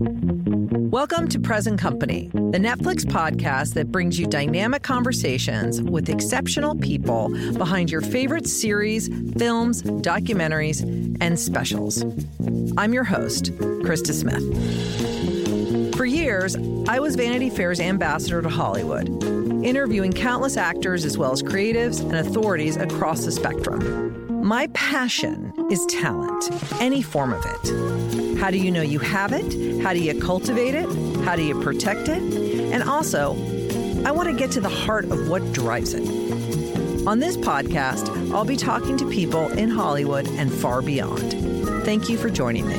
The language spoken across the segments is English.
Welcome to Present Company, the Netflix podcast that brings you dynamic conversations with exceptional people behind your favorite series, films, documentaries, and specials. I'm your host, Krista Smith. For years, I was Vanity Fair's ambassador to Hollywood, interviewing countless actors as well as creatives and authorities across the spectrum. My passion is talent, any form of it. How do you know you have it? How do you cultivate it? How do you protect it? And also, I want to get to the heart of what drives it. On this podcast, I'll be talking to people in Hollywood and far beyond. Thank you for joining me.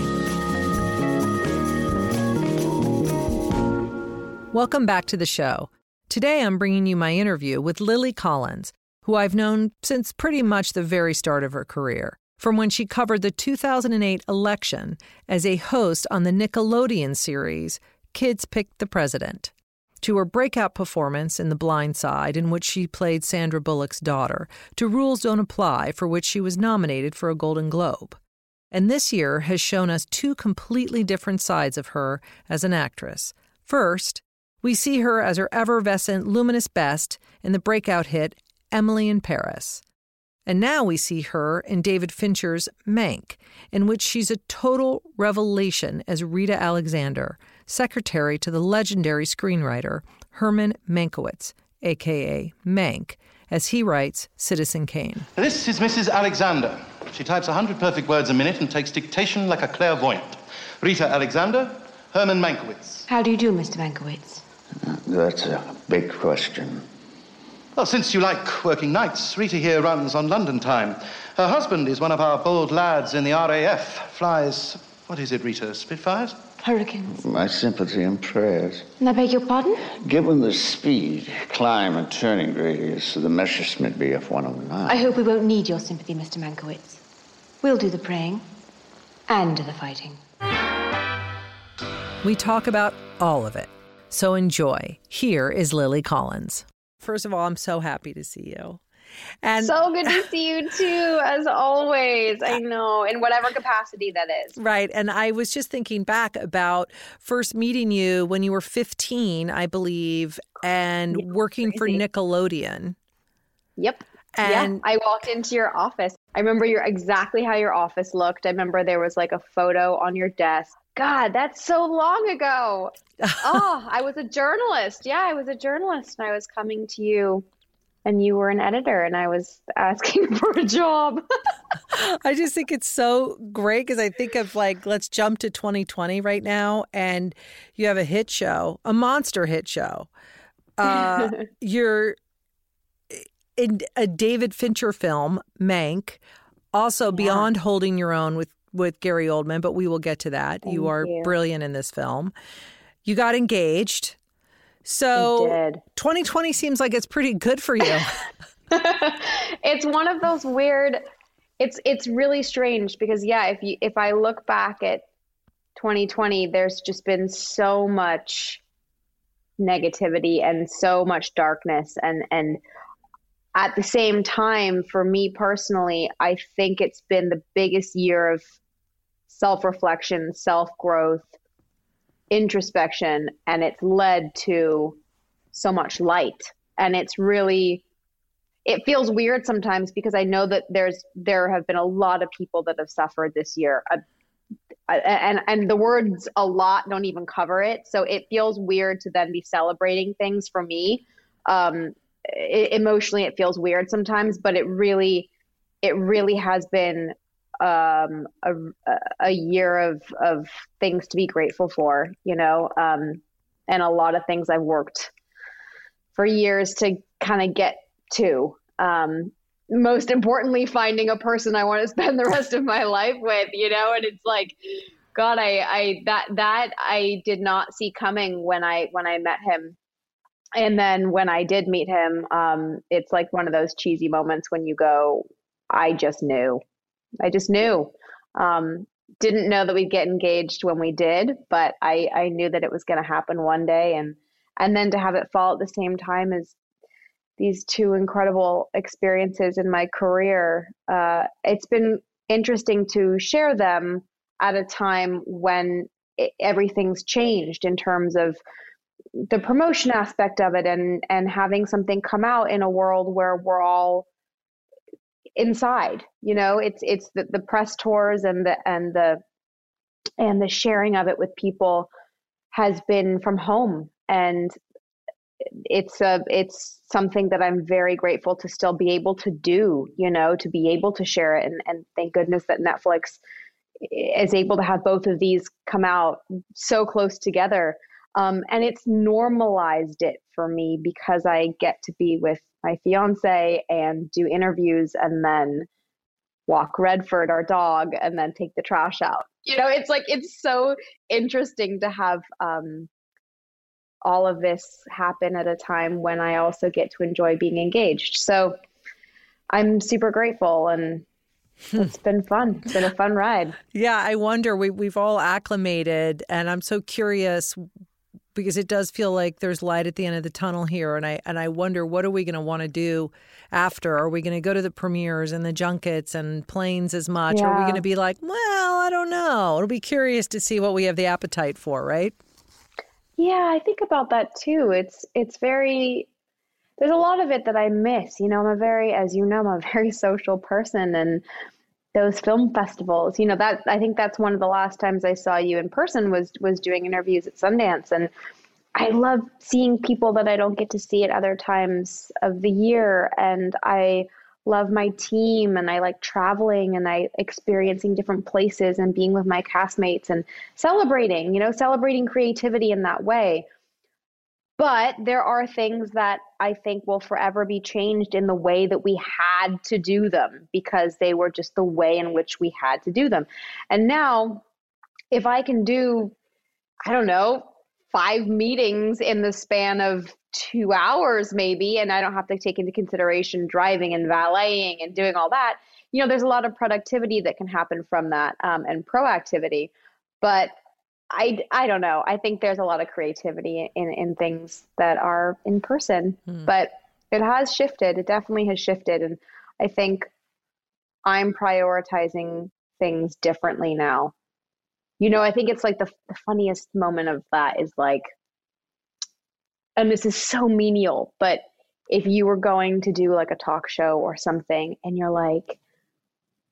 Welcome back to the show. Today, I'm bringing you my interview with Lily Collins, who I've known since pretty much the very start of her career, from when she covered the 2008 election as a host on the Nickelodeon series Kids Pick the President, to her breakout performance in The Blind Side, in which she played Sandra Bullock's daughter, to Rules Don't Apply, for which she was nominated for a Golden Globe. And this year has shown us two completely different sides of her as an actress. First, we see her as her effervescent, luminous best in the breakout hit Emily in Paris. And now we see her in David Fincher's Mank, in which she's a total revelation as Rita Alexander, secretary to the legendary screenwriter Herman Mankiewicz, aka Mank, as he writes Citizen Kane. This is Mrs. Alexander. She types 100 perfect words a minute and takes dictation like a clairvoyant. Rita Alexander, Herman Mankiewicz. How do you do, Mr. Mankiewicz? That's a big question. Well, since you like working nights, Rita here runs on London time. Her husband is one of our bold lads in the RAF. Flies, what is it, Rita? Spitfires? Hurricanes. My sympathy and prayers. And I beg your pardon? Given the speed, climb, and turning radius of the Messerschmitt Bf 109. I hope we won't need your sympathy, Mr. Mankiewicz. We'll do the praying and the fighting. We talk about all of it. So enjoy. Here is Lily Collins. First of all, I'm so happy to see you. And so good to see you too, as always. I know, in whatever capacity that is. Right. And I was just thinking back about first meeting you when you were 15, I believe, and yeah, working crazy. for Nickelodeon. Yep. And yeah, I walked into your office. I remember your exactly how your office looked. I remember there was like a photo on your desk. God, that's so long ago. oh, I was a journalist. Yeah, I was a journalist and I was coming to you and you were an editor and I was asking for a job. I just think it's so great because I think of like, let's jump to 2020 right now and you have a hit show, a monster hit show. Uh, you're in a David Fincher film, Mank, also yeah. beyond holding your own with with Gary Oldman, but we will get to that. Thank you are you. brilliant in this film. You got engaged. So 2020 seems like it's pretty good for you. it's one of those weird it's it's really strange because yeah, if you if I look back at 2020, there's just been so much negativity and so much darkness and and at the same time, for me personally, I think it's been the biggest year of self reflection, self growth, introspection, and it's led to so much light. And it's really, it feels weird sometimes because I know that there's there have been a lot of people that have suffered this year. And and the words a lot don't even cover it so it feels weird to then be celebrating things for me um, it, emotionally it feels weird sometimes, but it really, it really has been um, a, a year of, of things to be grateful for, you know, um, and a lot of things I've worked for years to kind of get to. Um, most importantly, finding a person I want to spend the rest of my life with, you know, and it's like, God, I, I, that, that I did not see coming when I, when I met him and then when I did meet him, um, it's like one of those cheesy moments when you go, I just knew. I just knew. Um, didn't know that we'd get engaged when we did, but I, I knew that it was going to happen one day. And, and then to have it fall at the same time as these two incredible experiences in my career, uh, it's been interesting to share them at a time when it, everything's changed in terms of the promotion aspect of it and and having something come out in a world where we're all inside you know it's it's the, the press tours and the and the and the sharing of it with people has been from home and it's a it's something that I'm very grateful to still be able to do, you know, to be able to share it and, and thank goodness that Netflix is able to have both of these come out so close together. Um, and it's normalized it for me because I get to be with my fiance and do interviews and then walk Redford, our dog, and then take the trash out. You know, it's like it's so interesting to have um, all of this happen at a time when I also get to enjoy being engaged. So I'm super grateful and it's been fun. It's been a fun ride. Yeah, I wonder we we've all acclimated and I'm so curious because it does feel like there's light at the end of the tunnel here and I and I wonder what are we going to want to do after? Are we going to go to the premieres and the junkets and planes as much? Yeah. Or are we going to be like, well, I don't know. It'll be curious to see what we have the appetite for, right? Yeah, I think about that too. It's it's very there's a lot of it that I miss. You know, I'm a very as you know, I'm a very social person and those film festivals, you know, that I think that's one of the last times I saw you in person was was doing interviews at Sundance. And I love seeing people that I don't get to see at other times of the year. And I love my team and I like traveling and I experiencing different places and being with my castmates and celebrating, you know, celebrating creativity in that way. But there are things that I think will forever be changed in the way that we had to do them because they were just the way in which we had to do them. And now, if I can do, I don't know, five meetings in the span of two hours maybe and i don't have to take into consideration driving and valeting and doing all that you know there's a lot of productivity that can happen from that um, and proactivity but I, I don't know. I think there's a lot of creativity in, in things that are in person hmm. but it has shifted. It definitely has shifted. And i think i'm prioritizing things differently now. You know i think it's like the, the funniest moment of that is like and this is so menial, but if you were going to do like a talk show or something and you're like,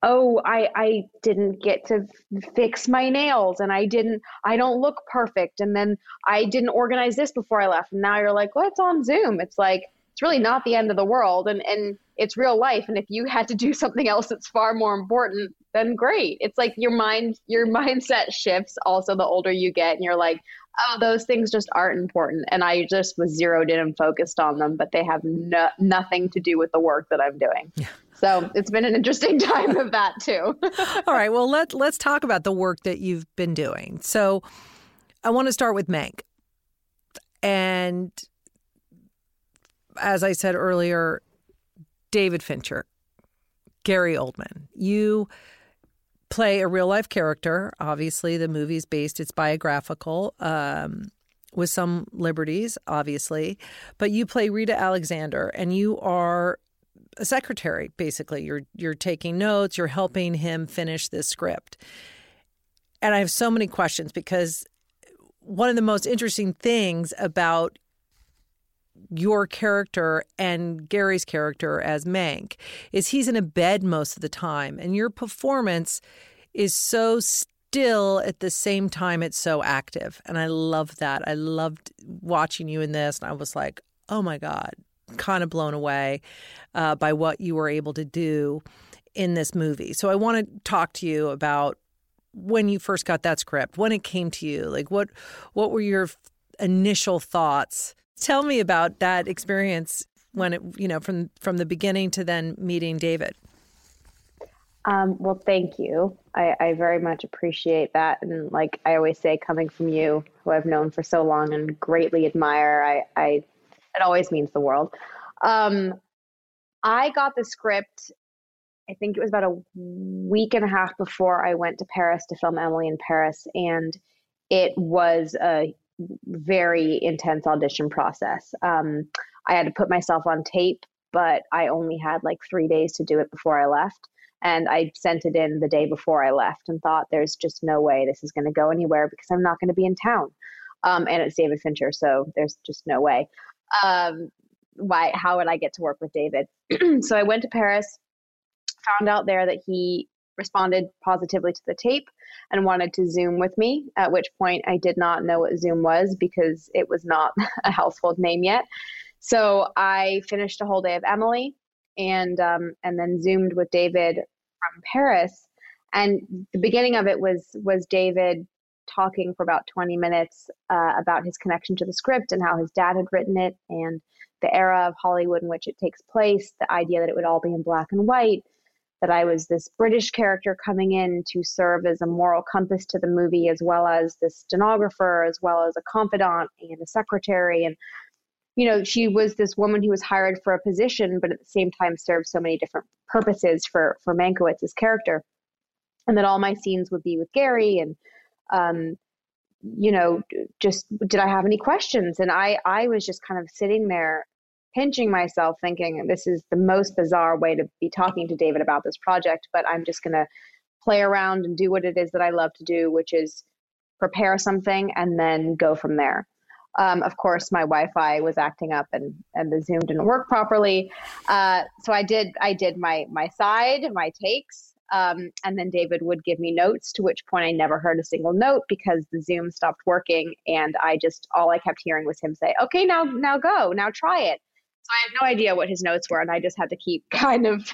oh, I, I didn't get to fix my nails and I didn't, I don't look perfect. And then I didn't organize this before I left. And now you're like, well, it's on Zoom. It's like, it's really not the end of the world. And, and it's real life. And if you had to do something else that's far more important, then great. It's like your mind, your mindset shifts also the older you get. And you're like, oh, those things just aren't important. And I just was zeroed in and focused on them, but they have no, nothing to do with the work that I'm doing. Yeah. So it's been an interesting time of that too. All right. Well, let, let's talk about the work that you've been doing. So I want to start with Mank. And as I said earlier, David Fincher, Gary Oldman, you play a real life character. Obviously, the movie's based, it's biographical. Um, with some liberties, obviously, but you play Rita Alexander, and you are a secretary. Basically, you're you're taking notes, you're helping him finish this script. And I have so many questions because one of the most interesting things about your character and Gary's character as Mank is he's in a bed most of the time, and your performance is so still at the same time it's so active. And I love that. I loved watching you in this, and I was like, oh my God, kind of blown away uh, by what you were able to do in this movie. So I want to talk to you about when you first got that script, when it came to you, like what what were your initial thoughts Tell me about that experience when it, you know, from from the beginning to then meeting David. Um, well, thank you. I, I, very much appreciate that. And like I always say, coming from you, who I've known for so long and greatly admire, I, I it always means the world. Um, I got the script. I think it was about a week and a half before I went to Paris to film Emily in Paris, and it was a very intense audition process. Um, I had to put myself on tape, but I only had like three days to do it before I left. And I sent it in the day before I left and thought, there's just no way this is going to go anywhere because I'm not going to be in town. Um, and it's David Fincher, so there's just no way. Um, why? How would I get to work with David? so I went to Paris, found out there that he responded positively to the tape and wanted to Zoom with me, at which point I did not know what Zoom was because it was not a household name yet. So I finished a whole day of Emily and um, and then Zoomed with David from Paris. And the beginning of it was was David talking for about 20 minutes uh, about his connection to the script and how his dad had written it and the era of Hollywood in which it takes place, the idea that it would all be in black and white, that I was this British character coming in to serve as a moral compass to the movie, as well as the stenographer, as well as a confidant and a secretary. And, you know, she was this woman who was hired for a position, but at the same time served so many different purposes for, for Mankiewicz's character. And that all my scenes would be with Gary and, um, you know, just did I have any questions? And I, I was just kind of sitting there pinching myself thinking this is the most bizarre way to be talking to David about this project, but I'm just going to play around and do what it is that I love to do, which is prepare something and then go from there. Um, of course, my Wi-Fi was acting up and, and the Zoom didn't work properly. Uh, so I did I did my my side, my takes, um, and then David would give me notes. To which point I never heard a single note because the Zoom stopped working, and I just all I kept hearing was him say, "Okay, now now go, now try it." So I had no idea what his notes were, and I just had to keep kind of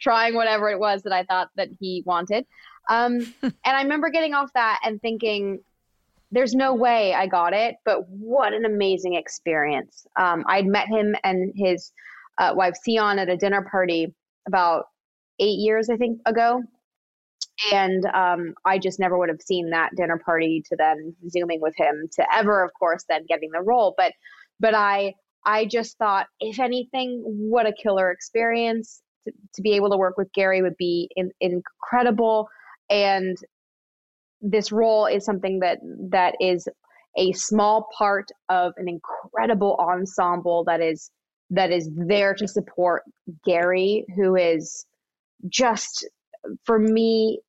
trying whatever it was that I thought that he wanted. Um, and I remember getting off that and thinking, there's no way I got it, but what an amazing experience. Um, I'd met him and his uh, wife Ceán at a dinner party about eight years, I think, ago. And um, I just never would have seen that dinner party to then zooming with him to ever, of course, then getting the role. But but I I just thought, if anything, what a killer experience to, to be able to work with Gary would be in, incredible. And this role is something that that is a small part of an incredible ensemble that is that is there to support Gary, who is just for me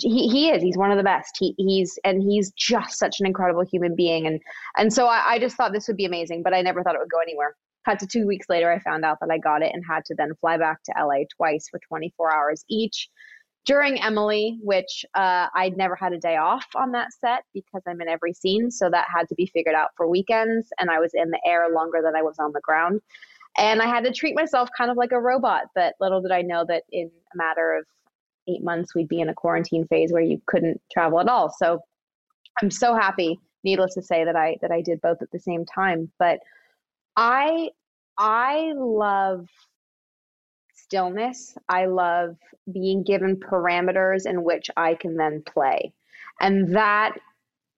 he, he is he's one of the best. He, he's and he's just such an incredible human being. And and so I, I just thought this would be amazing but i never thought it would go anywhere. Cut to two weeks later i found out that i got it and had to then fly back to la twice for 24 hours each during emily which uh, i'd never had a day off on that set because i'm in every scene. So that had to be figured out for weekends and i was in the air longer than i was on the ground and i had to treat myself kind of like a robot but little did i know that in a matter of eight months we'd be in a quarantine phase where you couldn't travel at all. So I'm so happy, needless to say, that I that I did both at the same time. But I I love stillness. I love being given parameters in which I can then play. And that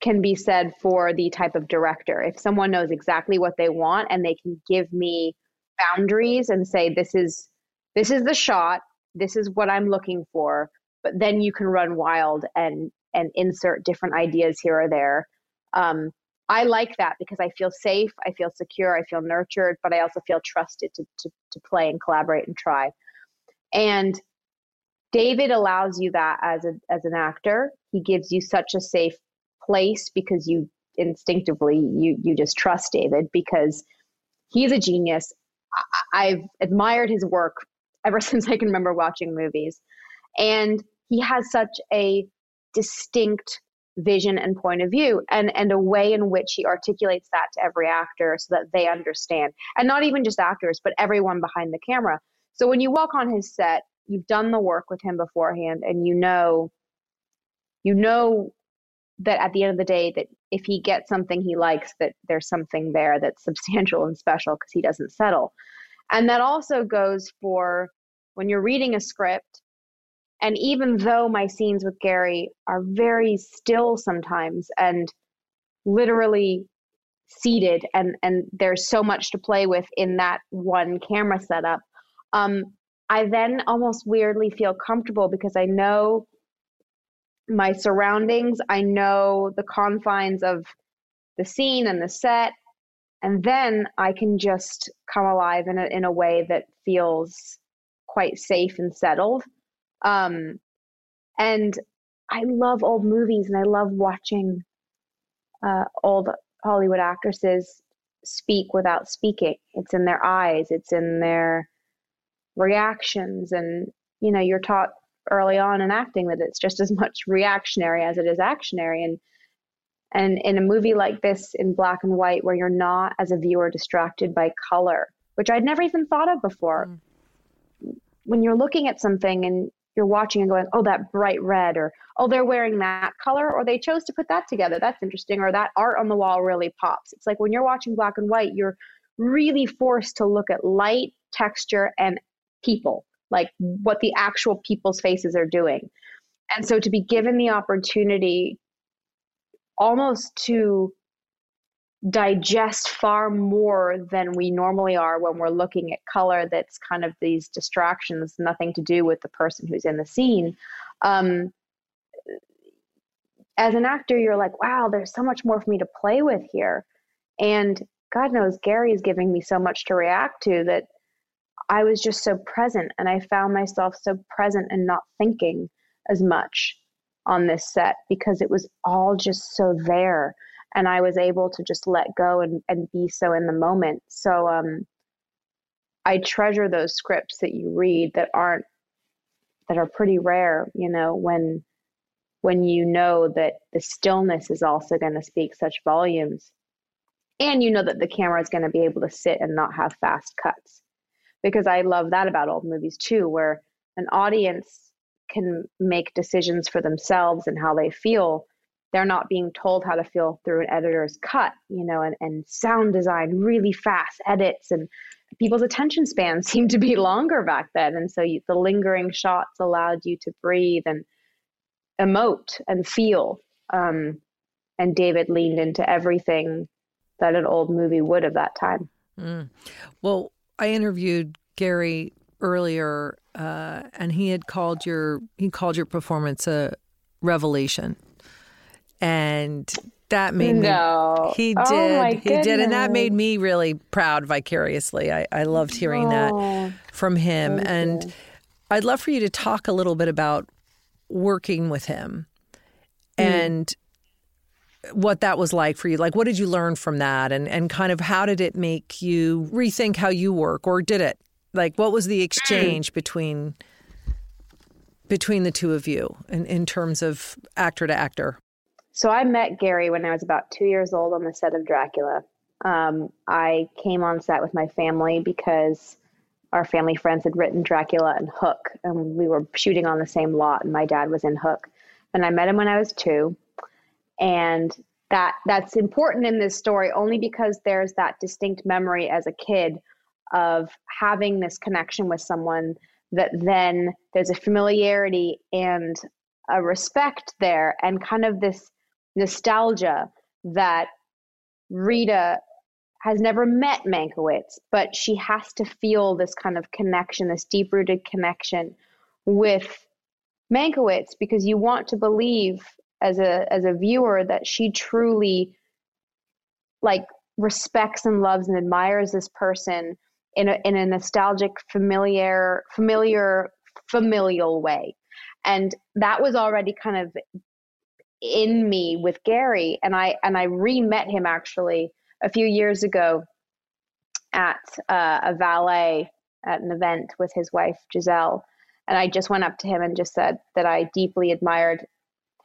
can be said for the type of director. If someone knows exactly what they want and they can give me boundaries and say this is this is the shot this is what I'm looking for, but then you can run wild and and insert different ideas here or there. Um, I like that because I feel safe, I feel secure, I feel nurtured, but I also feel trusted to, to, to play and collaborate and try. And David allows you that as a as an actor. He gives you such a safe place because you instinctively you you just trust David because he's a genius. I've admired his work ever since I can remember watching movies. And he has such a distinct vision and point of view and and a way in which he articulates that to every actor so that they understand and not even just actors but everyone behind the camera so when you walk on his set you've done the work with him beforehand and you know you know that at the end of the day that if he gets something he likes that there's something there that's substantial and special because he doesn't settle and that also goes for when you're reading a script. And even though my scenes with Gary are very still sometimes and literally seated and and there's so much to play with in that one camera setup um, i then almost weirdly feel comfortable because i know my surroundings i know the confines of the scene and the set and then I can just come alive in a in a way that feels quite safe and settled. Um, and I love old movies and I love watching uh, old Hollywood actresses speak without speaking. It's in their eyes, it's in their reactions. And, you know, you're taught early on in acting that it's just as much reactionary as it is actionary. And and in a movie like this in black and white, where you're not as a viewer distracted by color, which I'd never even thought of before. Mm. When you're looking at something and you're watching and going, oh, that bright red, or oh, they're wearing that color, or they chose to put that together. That's interesting. Or that art on the wall really pops. It's like when you're watching black and white, you're really forced to look at light, texture, and people, like what the actual people's faces are doing. And so to be given the opportunity almost to digest far more than we normally are when we're looking at color that's kind of these distractions nothing to do with the person who's in the scene um, as an actor you're like wow there's so much more for me to play with here and god knows gary is giving me so much to react to that i was just so present and i found myself so present and not thinking as much on this set because it was all just so there and I was able to just let go and, and be so in the moment. So um, I treasure those scripts that you read that aren't that are pretty rare, you know, when when you know that the stillness is also going to speak such volumes. And you know that the camera is going to be able to sit and not have fast cuts. Because I love that about old movies too, where an audience can make decisions for themselves and how they feel they're not being told how to feel through an editor's cut, you know, and, and sound design, really fast edits, and people's attention spans seem to be longer back then. And so you, the lingering shots allowed you to breathe and emote and feel. Um, and David leaned into everything that an old movie would of that time. Mm. Well, I interviewed Gary earlier, uh, and he had called your he called your performance a revelation and that made no. me he oh did oh he did and that made me really proud vicariously i, I loved hearing oh, that from him and you. i'd love for you to talk a little bit about working with him mm. and what that was like for you? Like what did you learn from that? And and kind of how did it make you rethink how you work or did it? Like what was the exchange between between the two of you in, in terms of actor to actor? So I met Gary when I was about two years old on the set of Dracula. Um, I came on set with my family because our family friends had written Dracula and Hook, and we were shooting on the same lot, and my dad was in Hook. And I met him when I was two, and that that's important in this story only because there's that distinct memory as a kid of having this connection with someone that then there's a familiarity and a respect there and kind of this nostalgia that Rita has never met Mankiewicz, but she has to feel this kind of connection, this deep rooted connection with Mankiewicz because you want to believe as a as a viewer that she truly like respects and loves and admires this person in a in a nostalgic familiar familiar familial way. And that was already kind of in me with Gary, and I and I re-met him actually a few years ago at uh, a valet at an event with his wife Gisele, and I just went up to him and just said that I deeply admired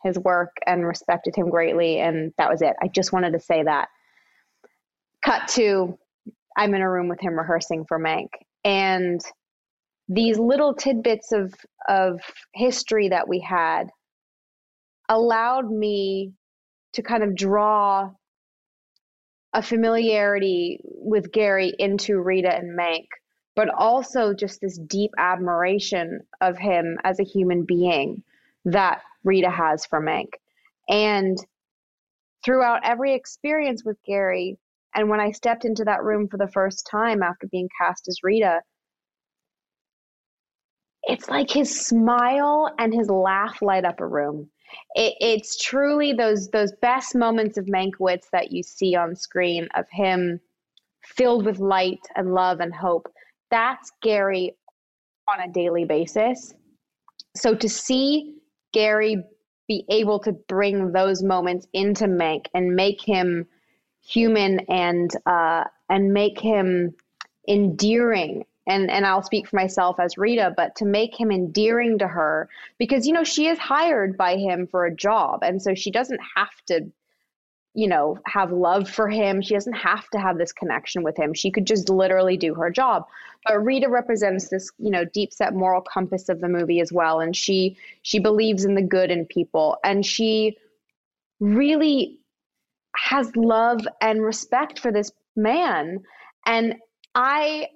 his work and respected him greatly, and that was it. I just wanted to say that. Cut to, I'm in a room with him rehearsing for Mank, and these little tidbits of of history that we had allowed me to kind of draw a familiarity with Gary into Rita and Mank, but also just this deep admiration of him as a human being that Rita has for Mank. And throughout every experience with Gary, and when I stepped into that room for the first time after being cast as Rita, it's like his smile and his laugh light up a room it, it's truly those those best moments of Mankiewicz that you see on screen of him filled with light and love and hope. That's Gary on a daily basis. So to see Gary be able to bring those moments into Mank and make him human and uh, and make him endearing. And and I'll speak for myself as Rita, but to make him endearing to her because you know she is hired by him for a job, and so she doesn't have to, you know, have love for him. She doesn't have to have this connection with him. She could just literally do her job. But Rita represents this, you know, deep set moral compass of the movie as well, and she she believes in the good in people, and she really has love and respect for this man, and I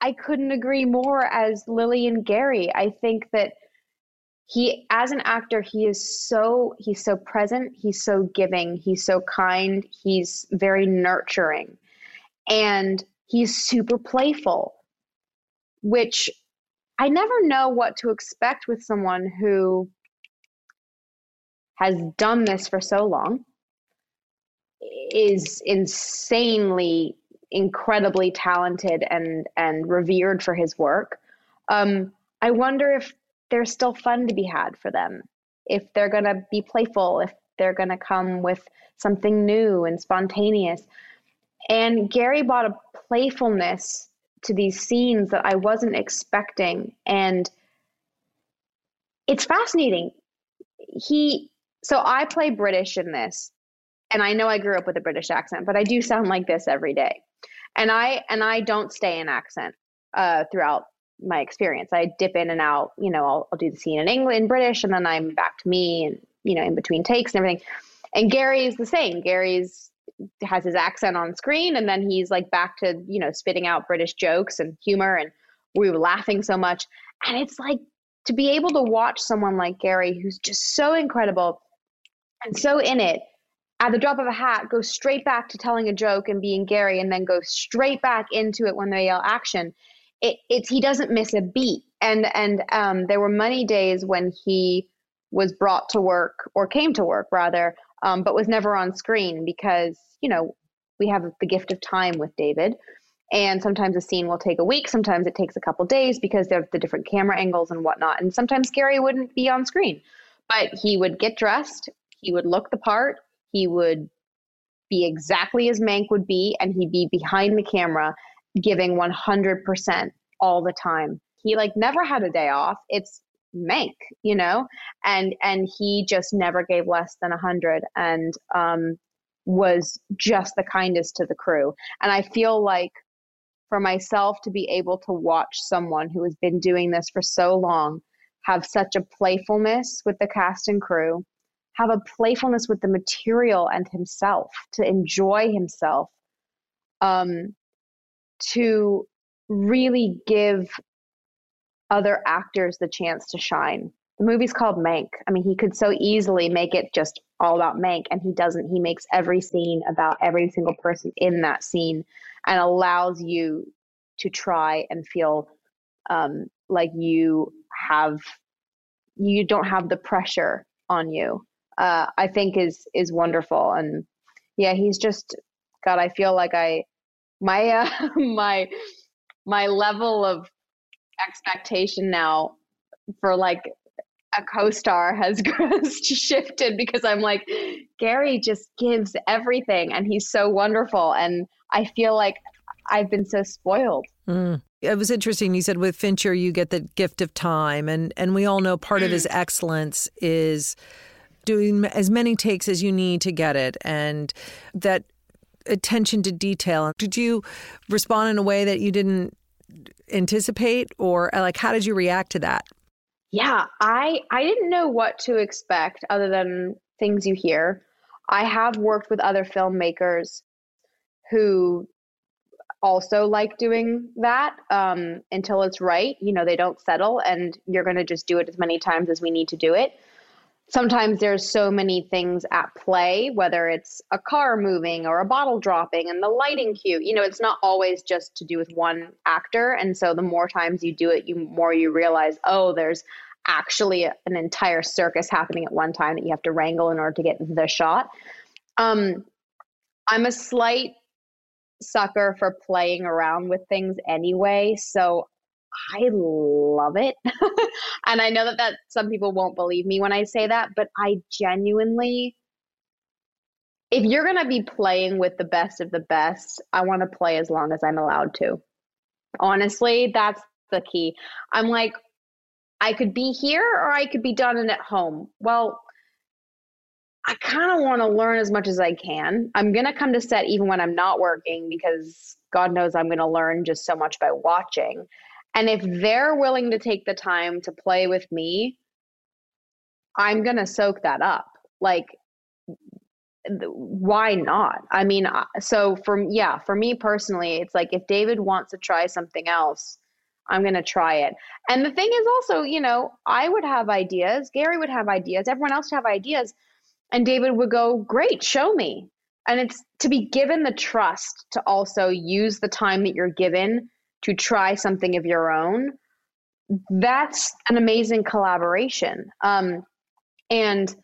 I couldn't agree more as Lily and Gary. I think that he as an actor he is so he's so present, he's so giving, he's so kind, he's very nurturing. And he's super playful, which I never know what to expect with someone who has done this for so long is insanely incredibly talented and and revered for his work. Um, I wonder if there's still fun to be had for them, if they're going to be playful, if they're going to come with something new and spontaneous. And Gary brought a playfulness to these scenes that I wasn't expecting, and it's fascinating. He so I play British in this, and I know I grew up with a British accent, but I do sound like this every day and I and I don't stay in accent uh, throughout my experience. I dip in and out. You know, I'll, I'll do the scene in English, and British, and then I'm back to me, and you know, in between takes and everything. And Gary is the same. Gary's has his accent on screen, and then he's like back to you know spitting out British jokes and humor, and we were laughing so much. And it's like to be able to watch someone like Gary, who's just so incredible and so in it, at the drop of a hat, go straight back to telling a joke and being Gary, and then go straight back into it when they yell action. It, it's he doesn't miss a beat. And and um, there were many days when he was brought to work or came to work rather, um, but was never on screen because you know we have the gift of time with David. And sometimes a scene will take a week, sometimes it takes a couple days because of the different camera angles and whatnot. And sometimes Gary wouldn't be on screen, but he would get dressed, he would look the part, he would be exactly as Mank would be, and he'd be behind the camera giving 100% all the time. He like never had a day off. It's Mank, you know, and and he just never gave less than a hundred, and um, was just the kindest to the crew. And I feel like for myself to be able to watch someone who has been doing this for so long have such a playfulness with the cast and crew have a playfulness with the material and himself, to enjoy himself, um, to really give other actors the chance to shine. The movie's called Mank. I mean, he could so easily make it just all about Mank, and he doesn't. He makes every scene about every single person in that scene and allows you to try and feel um, like you have you don't have the pressure on you uh, I think is is wonderful. And yeah, he's just God. I feel like I my uh, my my level of expectation now for like a co-star has shifted because I'm like Gary just gives everything and he's so wonderful and I feel like I've been so spoiled. Mm. It was interesting. You said with Fincher, you get the gift of time, and and we all know part of his excellence is doing as many takes as you need to get it and that attention to detail. Did you respond in a way that you didn't anticipate or like how did you react to that? Yeah, I I didn't know what to expect other than things you hear. I have worked with other filmmakers who also like doing that um, until it's right. You know, they don't settle, and you're going to just do it as many times as we need to do it sometimes there's so many things at play whether it's a car moving or a bottle dropping and the lighting cue you know it's not always just to do with one actor. And so the more times you do it you more you realize oh there's actually an entire circus happening at one time that you have to wrangle in order to get the shot. Um, i'm a slight sucker for playing around with things anyway. So I love it. and I know that, that some people won't believe me when I say that, but I genuinely, if you're going to be playing with the best of the best, I want to play as long as I'm allowed to. Honestly, that's the key. I'm like, I could be here or I could be done and at home. Well, I kind of want to learn as much as I can. I'm going to come to set even when I'm not working because God knows I'm going to learn just so much by watching. And if they're willing to take the time to play with me, I'm going to soak that up. Like, why not? I mean, uh, so for, yeah, for me personally, it's like if David wants to try something else, I'm going to try it. And the thing is also, you know, I would have ideas, Gary would have ideas, everyone else would have ideas. And David would go, Great, show me. And it's to be given the trust to also use the time that you're given to try something of your own. That's an amazing collaboration. Um, and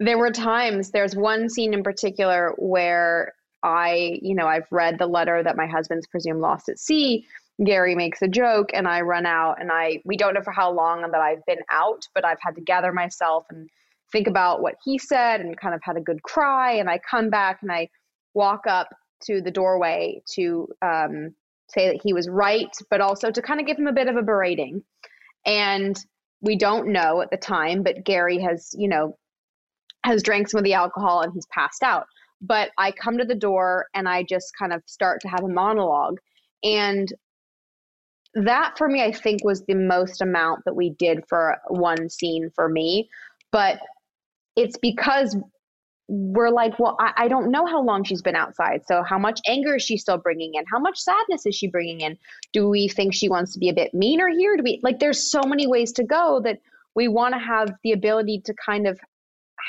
there were times, there's one scene in particular where I, you know, I've read the letter that my husband's presumed lost at sea. Gary makes a joke and I run out and I we don't know for how long that I've been out, but I've had to gather myself and think about what he said and kind of had a good cry. And I come back and I walk up to the doorway to um, say that he was right, but also to kind of give him a bit of a berating. And we don't know at the time, but Gary has, you know, has drank some of the alcohol and he's passed out. But I come to the door and I just kind of start to have a monologue. And that for me, I think was the most amount that we did for one scene for me. But it's because we're like, well, I, I, don't know how long she's been outside. So, how much anger is she still bringing in? How much sadness is she bringing in? Do we think she wants to be a bit meaner here? Do we like, there's so many ways to go that we want to have the ability to kind of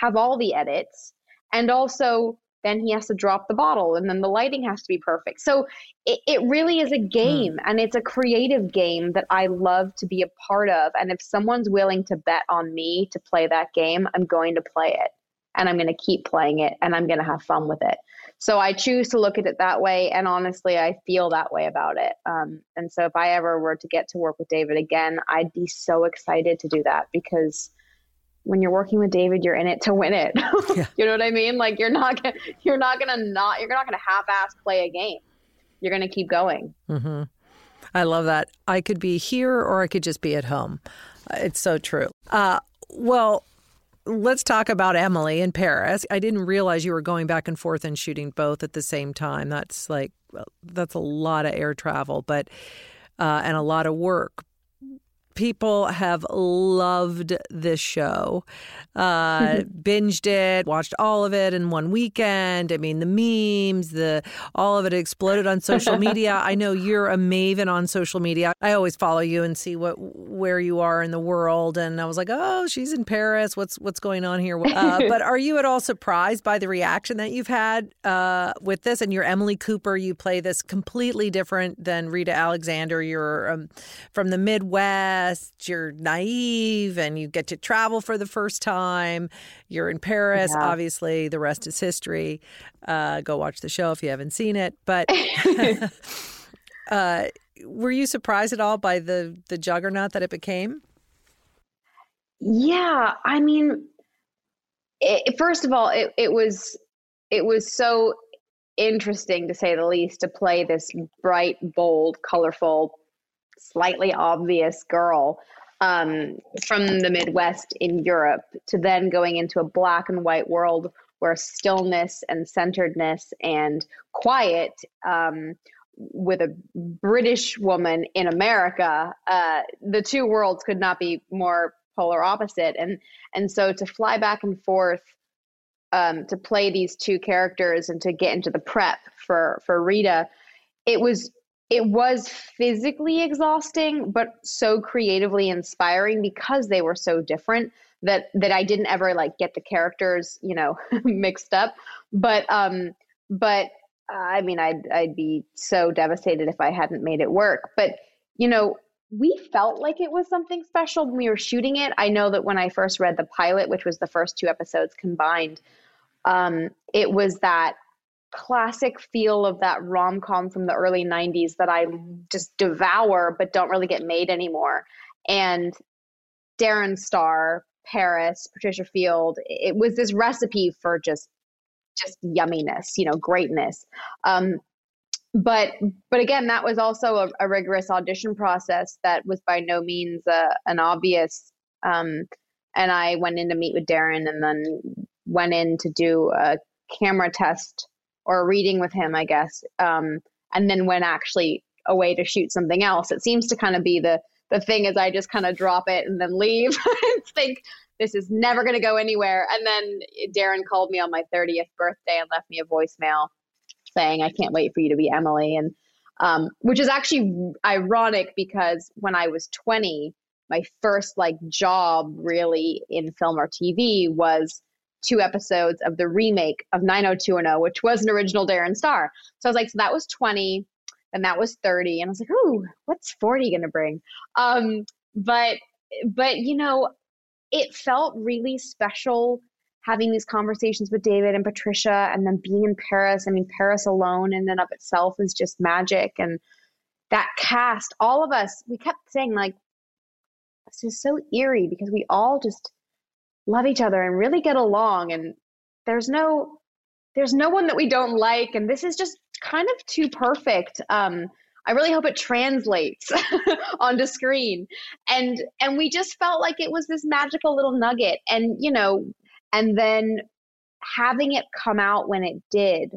have all the edits and also then he has to drop the bottle and then the lighting has to be perfect. So it, it really is a hmm. game and it's a creative game that I love to be a part of. And if someone's willing to bet on me to play that game, I'm going to play it and I'm going to keep playing it and I'm going to have fun with it. So I choose to look at it that way. And honestly, I feel that way about it. Um, and so if I ever were to get to work with David again, I'd be so excited to do that because when you're working with David, you're in it to win it. Yeah. you know what I mean? Like you're not gonna, you're not gonna not you're not gonna half-ass play a game. You're gonna keep going. Mm-hmm. I love that. I could be here or I could just be at home. It's so true. Uh, well, let's talk about Emily in Paris. I didn't realize you were going back and forth and shooting both at the same time. That's like that's a lot of air travel, but uh, and a lot of work people have loved this show. Uh, binged it, watched all of it in one weekend. I mean, the memes, the all of it exploded on social media. I know you're a maven on social media. I always follow you and see what where you are in the world. And I was like, oh, she's in Paris. What's what's going on here? Uh, but are you at all surprised by the reaction that you've had uh, with this? And you're Emily Cooper. You play this completely different than Rita Alexander. You're um, from the Midwest you're naive and you get to travel for the first time. You're in Paris. Yeah. Obviously, the rest is history. Uh, go watch the show if you haven't seen it. But uh, were you surprised at all by the the juggernaut that it became? Yeah, I mean, it, first of all, it, it was it was so interesting to say the least to play this bright, bold, colorful slightly obvious girl um, from the Midwest in Europe to then going into a black and white world where stillness and centeredness and quiet um, with a British woman in America, uh, the two worlds could not be more polar opposite. And and so to fly back and forth um, to play these two characters and to get into the prep for for Rita, it was it was physically exhausting but so creatively inspiring because they were so different that that I didn't ever like get the characters you know mixed up. But um but uh, I mean I'd I'd be so devastated if I hadn't made it work. But you know we felt like it was something special when we were shooting it. I know that when I first read the pilot which was the first two episodes combined um it was that classic feel of that rom com from the early 90s that I just devour but don't really get made anymore. And Darren Star, Paris, Patricia Field, it was this recipe for just just yumminess, you know, greatness. Um, but but again, that was also a, a, rigorous audition process that was by no means uh, an obvious. Um, and I went in to meet with Darren, and then went in to do a camera test or reading with him, I guess. Um, and then when actually away to shoot something else. It seems to kind of be the the thing is I just kind of drop it and then leave and think this is never going to go anywhere. And then Darren called me on my 30th birthday and left me a voicemail saying, I can't wait for you to be Emily. And um, which is actually ironic because when I was 20, my first like job really in film or TV was two episodes of the remake of 90210, which was an original Darren Star. So I was like, so that was 20 and that was 30. And I was like, ooh, what's 40 going to bring? Um, but, but, you know, it felt really special having these conversations with David and Patricia and then being in Paris. I mean, Paris alone in and of itself is just magic. And that cast, all of us, we kept saying, like, this is so eerie because we all just love each other and really get along. And there's no, there's no one that we don't like. And this is just kind of too perfect. Um, I really hope it translates onto screen. And and we just felt like it was this magical little nugget. And you know, and then having it come out when it did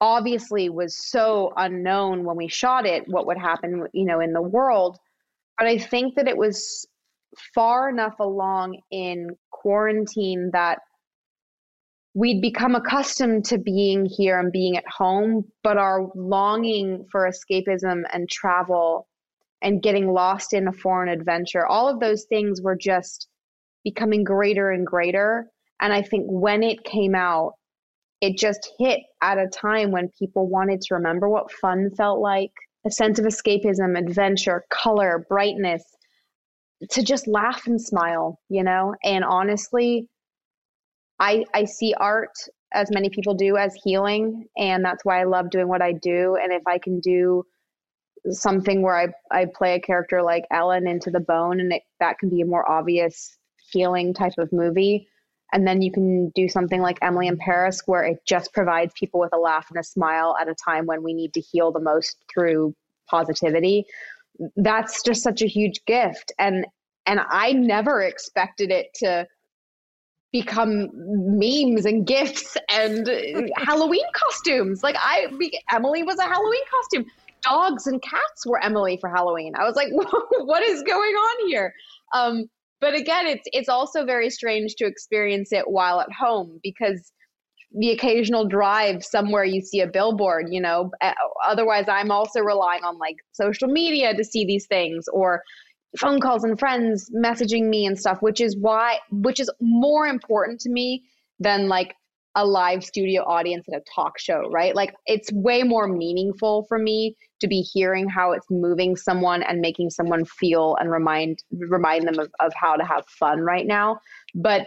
obviously was so unknown when we shot it what would happen you know in the world but i think that it was far enough along in quarantine that we'd become accustomed to being here and being at home, but our longing for escapism and travel and getting lost in a foreign adventure, all of those things were just becoming greater and greater. And I think when it came out, it just hit at a time when people wanted to remember what fun felt like a sense of escapism, adventure, color, brightness, to just laugh and smile, you know? And honestly, I, I see art as many people do as healing and that's why I love doing what I do. And if I can do something where I, I play a character like Ellen into the bone and it, that can be a more obvious healing type of movie. And then you can do something like Emily in Paris where it just provides people with a laugh and a smile at a time when we need to heal the most through positivity that's just such a huge gift and and I never expected it to become memes and gifts and Halloween costumes. Like I, Emily was a Halloween costume. Dogs and cats were Emily for Halloween. I was like, what is going on here? Um, but again, it's it's also very strange to experience it while at home because the occasional drive somewhere you see a billboard, you know. Otherwise, I'm also relying on like social media to see these things or phone calls and friends messaging me and stuff, which is why, which is more important to me than like a live studio audience at a talk show, right? Like it's way more meaningful for me to be hearing how it's moving someone and making someone feel and remind remind them of, of how to have fun right now. But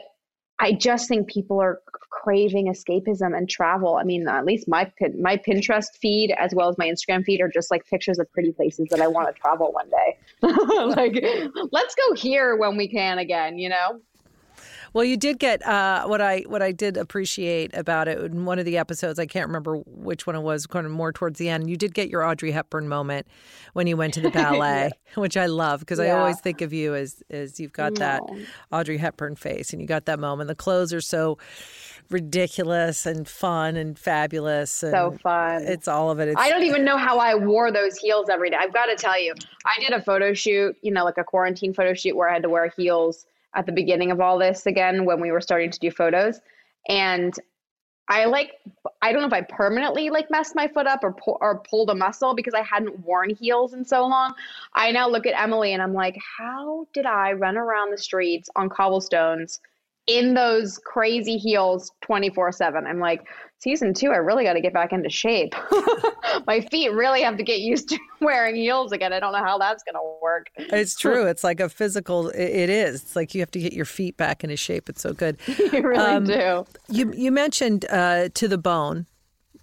I just think people are craving escapism and travel. I mean, at least my my Pinterest feed as well as my Instagram feed are just like pictures of pretty places that I want to travel one day. like, let's go here when we can again, you know. Well, you did get uh, what I what I did appreciate about it in one of the episodes. I can't remember which one it was, kind of more towards the end. You did get your Audrey Hepburn moment when you went to the ballet, yeah. which I love because yeah. I always think of you as as you've got no. that Audrey Hepburn face, and you got that moment. The clothes are so ridiculous and fun and fabulous. And so fun. It's all of it. It's, I don't even know how I wore those heels every day. I've got to tell you, I did a photo shoot, you know, like a quarantine photo shoot where I had to wear heels at the beginning of all this again when we were starting to do photos. And I like I don't know if I permanently like messed my foot up or pu- or pulled a muscle because I hadn't worn heels in so long. I now look at Emily and I'm like, how did I run around the streets on cobblestones in those crazy heels 24 7. I'm like, season two, I really got to get back into shape. My feet really have to get used to wearing heels again. I don't know how that's going to work. It's true. It's like a physical, it is. It's like you have to get your feet back into shape. It's so good. you really um, do. You, you mentioned uh, To the Bone.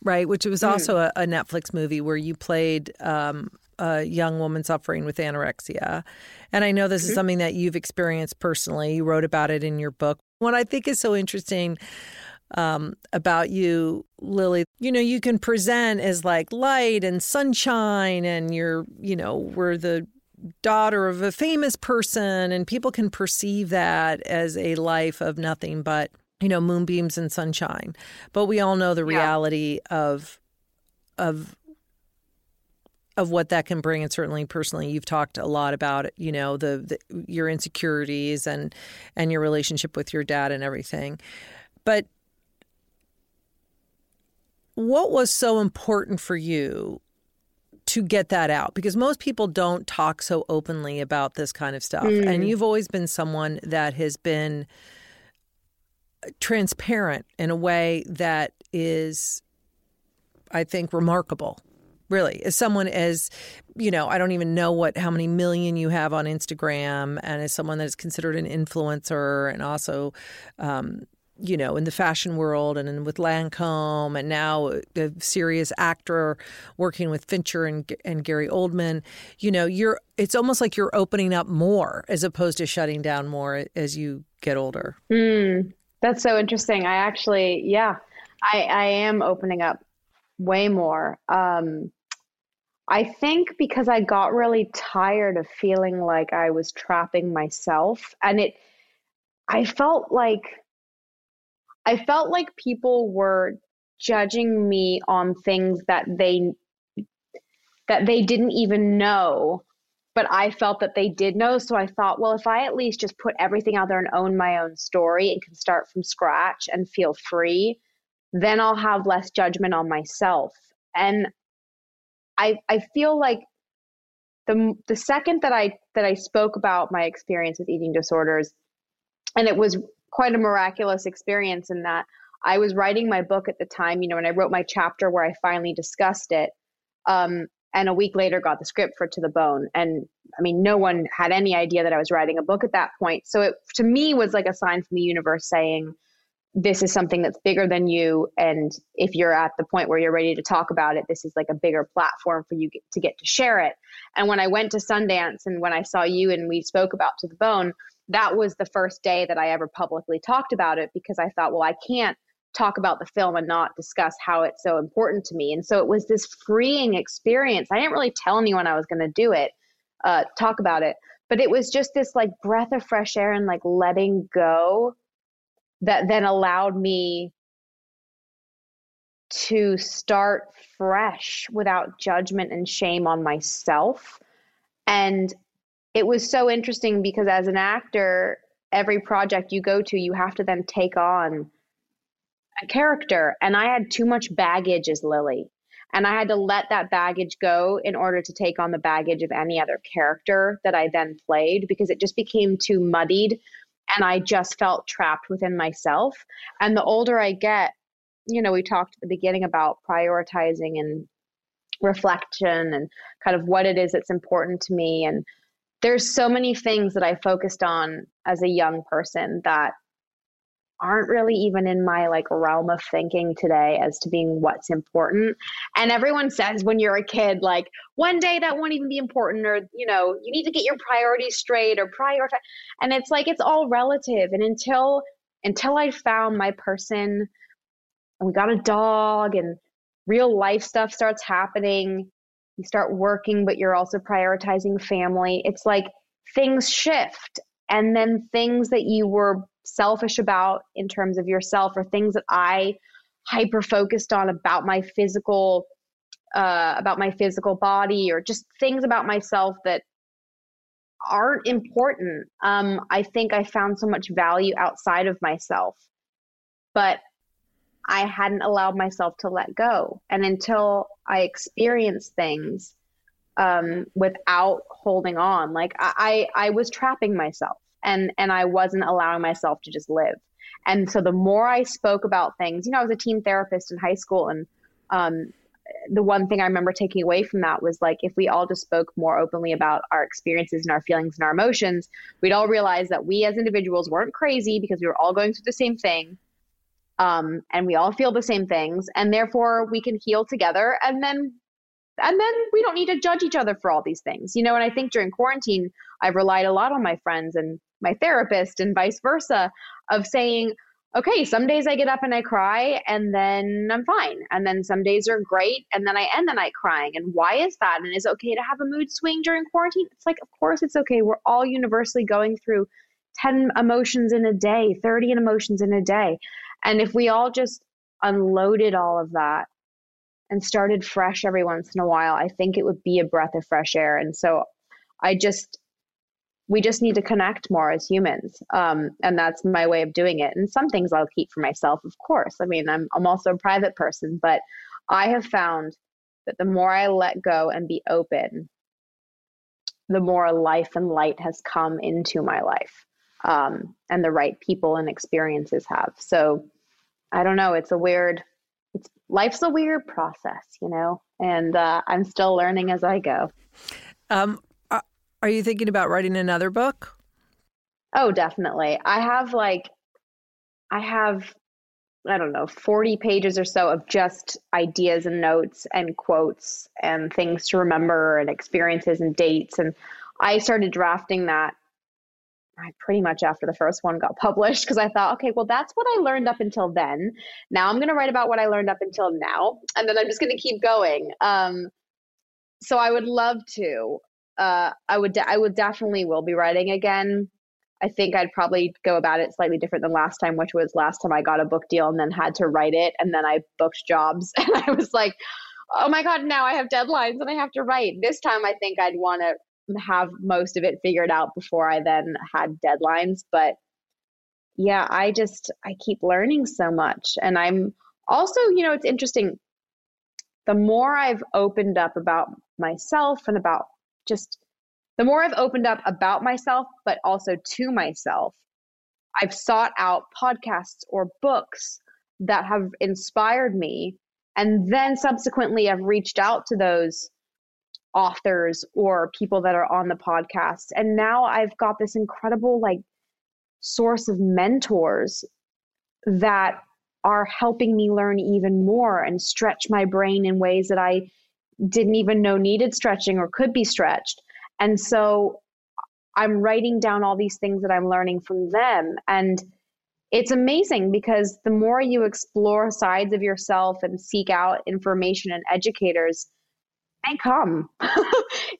right? Which was also a, a Netflix movie where you played um, a young woman suffering with anorexia. And I know this is something that you've experienced personally. You wrote about it in your book. What I think is so interesting um, about you, Lily, you know, you can present as like light and sunshine, and you're, you know, we're the daughter of a famous person, and people can perceive that as a life of nothing but, you know, moonbeams and sunshine. But we all know the Yeah. reality of of of what that can bring and certainly personally you've talked a lot about you know the, the your insecurities and and your relationship with your dad and everything. But what was so important for you to get that out? Because most people don't talk so openly about this kind of stuff. And mm. you've always been someone that has been transparent in a way that is i think remarkable really as someone as you know i don't even know what how many million you have on instagram and as someone that is considered an influencer and also um, you know in the fashion world and in, with lancome and now a serious actor working with fincher and, and gary oldman you know you're it's almost like you're opening up more as opposed to shutting down more as you get older Mm, that's so interesting. I actually, yeah, I, I am opening up way more. Um, I think because I got really tired of feeling like I was trapping myself, and it, I felt like, I felt like people were judging me on things that they that they didn't even know but I felt that they did know. So I thought, well, if I at least just put everything out there and own my own story and can start from scratch and feel free, then I'll have less judgment on myself. And I I feel like the the second that I that I spoke about my experience with eating disorders, and it was quite a miraculous experience in that I was writing my book at the time, you know, and I wrote my chapter where I finally discussed it. Um, and a week later got the script for to the bone and i mean no one had any idea that i was writing a book at that point so it to me was like a sign from the universe saying this is something that's bigger than you and if you're at the point where you're ready to talk about it this is like a bigger platform for you to get to share it and when i went to sundance and when i saw you and we spoke about to the bone that was the first day that i ever publicly talked about it because i thought well i can't talk about the film and not discuss how it's so important to me. And so it was this freeing experience. I didn't really tell anyone I was going to do it, uh, talk about it, but it was just this like breath of fresh air and like letting go that then allowed me to start fresh without judgment and shame on myself. And it was so interesting because as an actor, every project you go to, you have to then take on a character and I had too much baggage as Lily. And I had to let that baggage go in order to take on the baggage of any other character that I then played because it just became too muddied and I just felt trapped within myself. And the older I get, you know, we talked at the beginning about prioritizing and reflection and kind of what it is that's important to me. And there's so many things that I focused on as a young person that aren't really even in my like realm of thinking today as to being what's important. And everyone says when you're a kid, like one day that won't even be important, or you know, you need to get your priorities straight or prioritize. And it's like it's all relative. And until until I found my person and we got a dog and real life stuff starts happening, you start working, but you're also prioritizing family. It's like things shift. And then things that you were selfish about in terms of yourself or things that I hyper focused on about my physical uh, about my physical body or just things about myself that aren't important. Um, I think I found so much value outside of myself, but I hadn't allowed myself to let go. And until I experienced things um, without holding on, like I, I, I was trapping myself and and I wasn't allowing myself to just live. And so the more I spoke about things, you know, I was a teen therapist in high school, and um, the one thing I remember taking away from that was like if we all just spoke more openly about our experiences and our feelings and our emotions, we'd all realize that we as individuals weren't crazy because we were all going through the same thing. um, and we all feel the same things, and therefore we can heal together, and then and then we don't need to judge each other for all these things, you know. And I think during quarantine, I've relied a lot on my friends and my therapist, and vice versa, of saying, okay, some days I get up and I cry and then I'm fine. And then some days are great and then I end the night crying. And why is that? And is it okay to have a mood swing during quarantine? It's like, of course it's okay. We're all universally going through 10 emotions in a day, 30 emotions in a day. And if we all just unloaded all of that and started fresh every once in a while, I think it would be a breath of fresh air. And so I just we just need to connect more as humans. Um, and that's my way of doing it. And some things i'll keep for myself of course. I mean I'm, I'm also a private person but i have found that the more i let go and be open the more life and light has come into my life um, and the right people and experiences have. So i don't know. It's a weird it's life's a weird process you know? And uh, i'm still learning as i go. Um, are you thinking about writing another book? Oh, definitely. I have like, I have, I don't know, 40 pages or so of just ideas and notes and quotes and things to remember and experiences and dates. And I started drafting that I pretty much after the first one got published because I thought, okay, well, that's what I learned up until then. Now I'm going to write about what I learned up until now, and then I'm just going to keep going. Um, so I would love to uh, I would de- I would definitely will be writing again. I think I'd probably go about it slightly different than last time, which was last time I got a book deal and then had to write it, and then I booked jobs, and I was like, oh my god, now I have deadlines and I have to write. This time, I think I'd want to have most of it figured out before I then had deadlines, but yeah, I just I keep learning so much, and I'm also, you know, it's interesting. The more I've opened up about myself and about just the more I've opened up about myself, but also to myself, I've sought out podcasts or books that have inspired me. And then subsequently, I've reached out to those authors or people that are on the podcast. And now I've got this incredible, like, source of mentors that are helping me learn even more and stretch my brain in ways that I didn't even know needed stretching or could be stretched. And so I'm writing down all these things that I'm learning from them. And it's amazing because the more you explore sides of yourself and seek out information and educators, they come.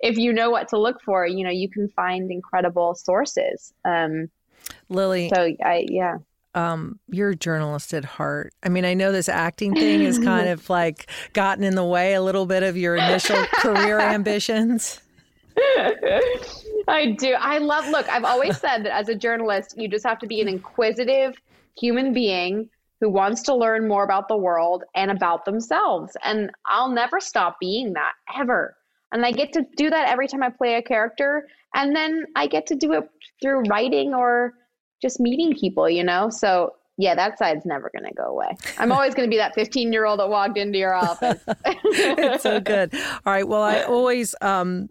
if you know what to look for, you know, you can find incredible sources. Um, Lily. So I, yeah um, you're a journalist at heart. I mean, I know this acting thing has kind of like gotten in the way a little bit of your initial career ambitions. I do. I love, look, I've always said that as a journalist, you just have to be an inquisitive human being who wants to learn more about the world and about themselves. And I'll never stop being that ever. And I get to do that every time I play a character. And then I get to do it through writing or just meeting people, you know? So yeah, that side's never going to go away. I'm always going to be that 15 year old that walked into your office. it's so good. All right. Well, I always, um,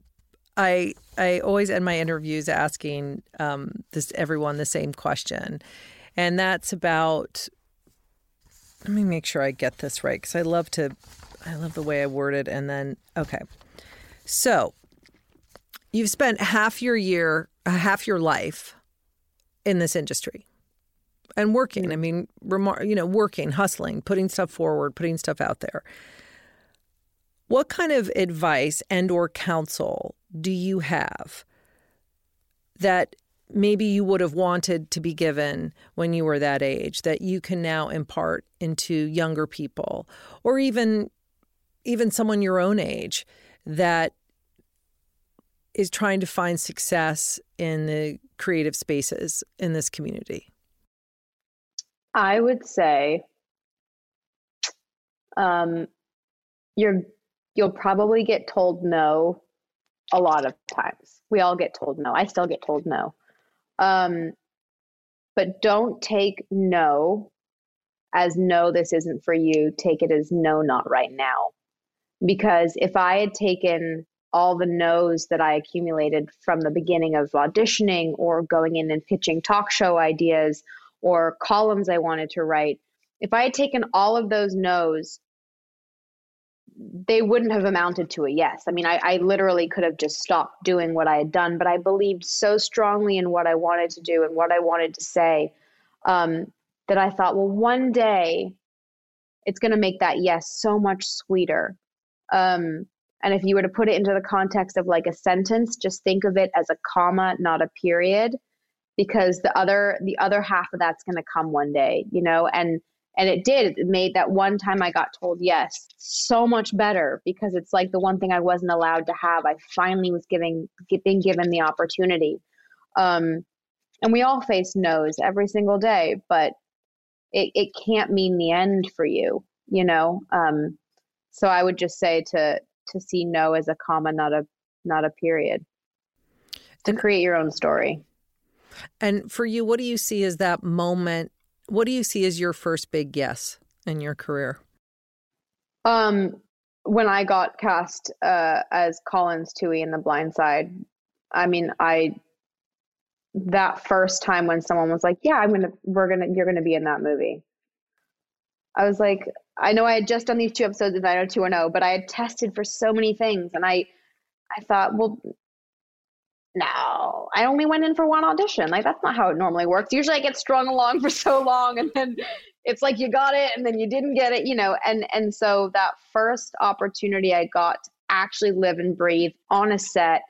I, I always end my interviews asking um, this everyone the same question, and that's about. Let me make sure I get this right because I love to, I love the way I word it. And then, okay, so you've spent half your year, half your life in this industry and working. I mean, remar- you know, working, hustling, putting stuff forward, putting stuff out there. What kind of advice and or counsel do you have that maybe you would have wanted to be given when you were that age that you can now impart into younger people or even even someone your own age that is trying to find success in the creative spaces in this community? I would say um, you're you'll probably get told no a lot of times. We all get told no. I still get told no. Um, but don't take no as no, this isn't for you. Take it as no, not right now. Because if I had taken all the no's that I accumulated from the beginning of auditioning or going in and pitching talk show ideas or columns I wanted to write, if I had taken all of those no's, they wouldn't have amounted to a yes. I mean, I, I literally could have just stopped doing what I had done, but I believed so strongly in what I wanted to do and what I wanted to say um, that I thought, well, one day it's going to make that yes so much sweeter. Um, and if you were to put it into the context of like a sentence, just think of it as a comma, not a period, because the other the other half of that's going to come one day, you know. And and it did. It made that one time I got told yes so much better because it's like the one thing I wasn't allowed to have. I finally was giving being given the opportunity. Um, and we all face no's every single day, but it, it can't mean the end for you, you know? Um, so I would just say to, to see no as a comma, not a, not a period to and, create your own story. And for you, what do you see as that moment? What do you see as your first big yes in your career? Um, when I got cast uh, as Collins Tuohy in The Blind Side, I mean, I that first time when someone was like, "Yeah, I'm gonna, we're gonna, you're gonna be in that movie." I was like, I know I had just done these two episodes of 90210, but I had tested for so many things, and I, I thought, well, no, I only went in for one audition. Like that's not how it normally works. Usually, I get strung along for so long, and then it's like you got it, and then you didn't get it, you know. And and so that first opportunity I got to actually live and breathe on a set,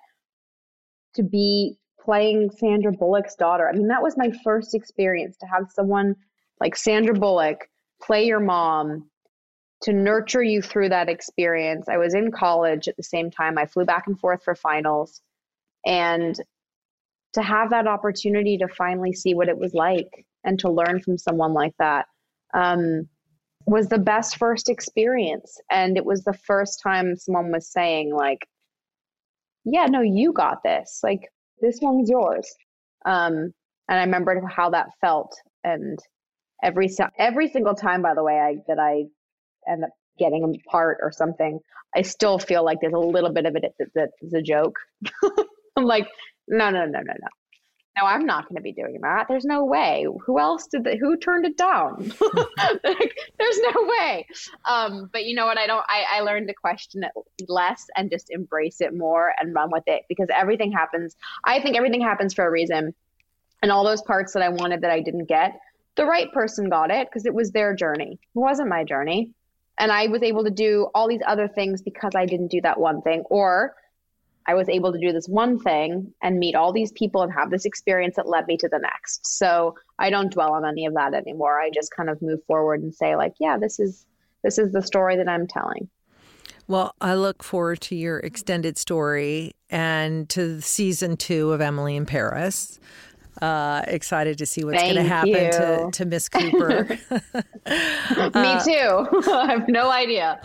to be playing Sandra Bullock's daughter. I mean, that was my first experience to have someone like Sandra Bullock play your mom to nurture you through that experience. I was in college at the same time. I flew back and forth for finals and to have that opportunity to finally see what it was like and to learn from someone like that um, was the best first experience. And it was the first time someone was saying, like, yeah, no, you got this. Like, this one's yours. Um, and I remembered how that felt. And every every single time, by the way, I that I end up getting a part or something, I still feel like there's a little bit of it that, that's a joke. I'm like, no, no, no, no, no no, I'm not going to be doing that. There's no way. Who else did that? Who turned it down? like, there's no way. Um, but you know what? I don't, I, I learned to question it less and just embrace it more and run with it because everything happens. I think everything happens for a reason. And all those parts that I wanted that I didn't get, the right person got it because it was their journey. It wasn't my journey. And I was able to do all these other things because I didn't do that one thing. Or I was able to do this one thing and meet all these people and have this experience that led me to the next. So I don't dwell on any of that anymore. I just kind of move forward and say like, yeah, this is this is the story that I'm telling. Well, I look forward to your extended story and to season two of Emily in Paris. Uh, excited to see what's going to happen to, to Miss Cooper. Me too. I have no idea.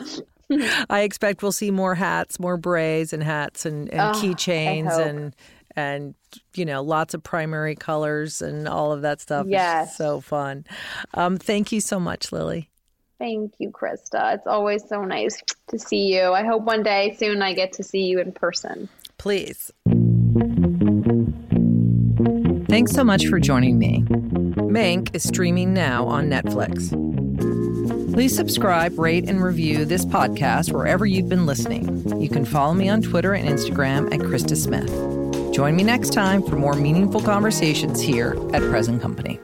I expect we'll see more hats, more braids and hats and, and oh, keychains and and you know lots of primary colors and all of that stuff. Yes, so fun. Um, thank you so much, Lily. Thank you, Krista. It's always so nice to see you. I hope one day soon I get to see you in person. Please. Thanks so much for joining me. Mank is streaming now on Netflix. Please subscribe, rate, and review this podcast wherever you've been listening. You can follow me on Twitter and Instagram at Krista Smith. Join me next time for more meaningful conversations here at Present Company.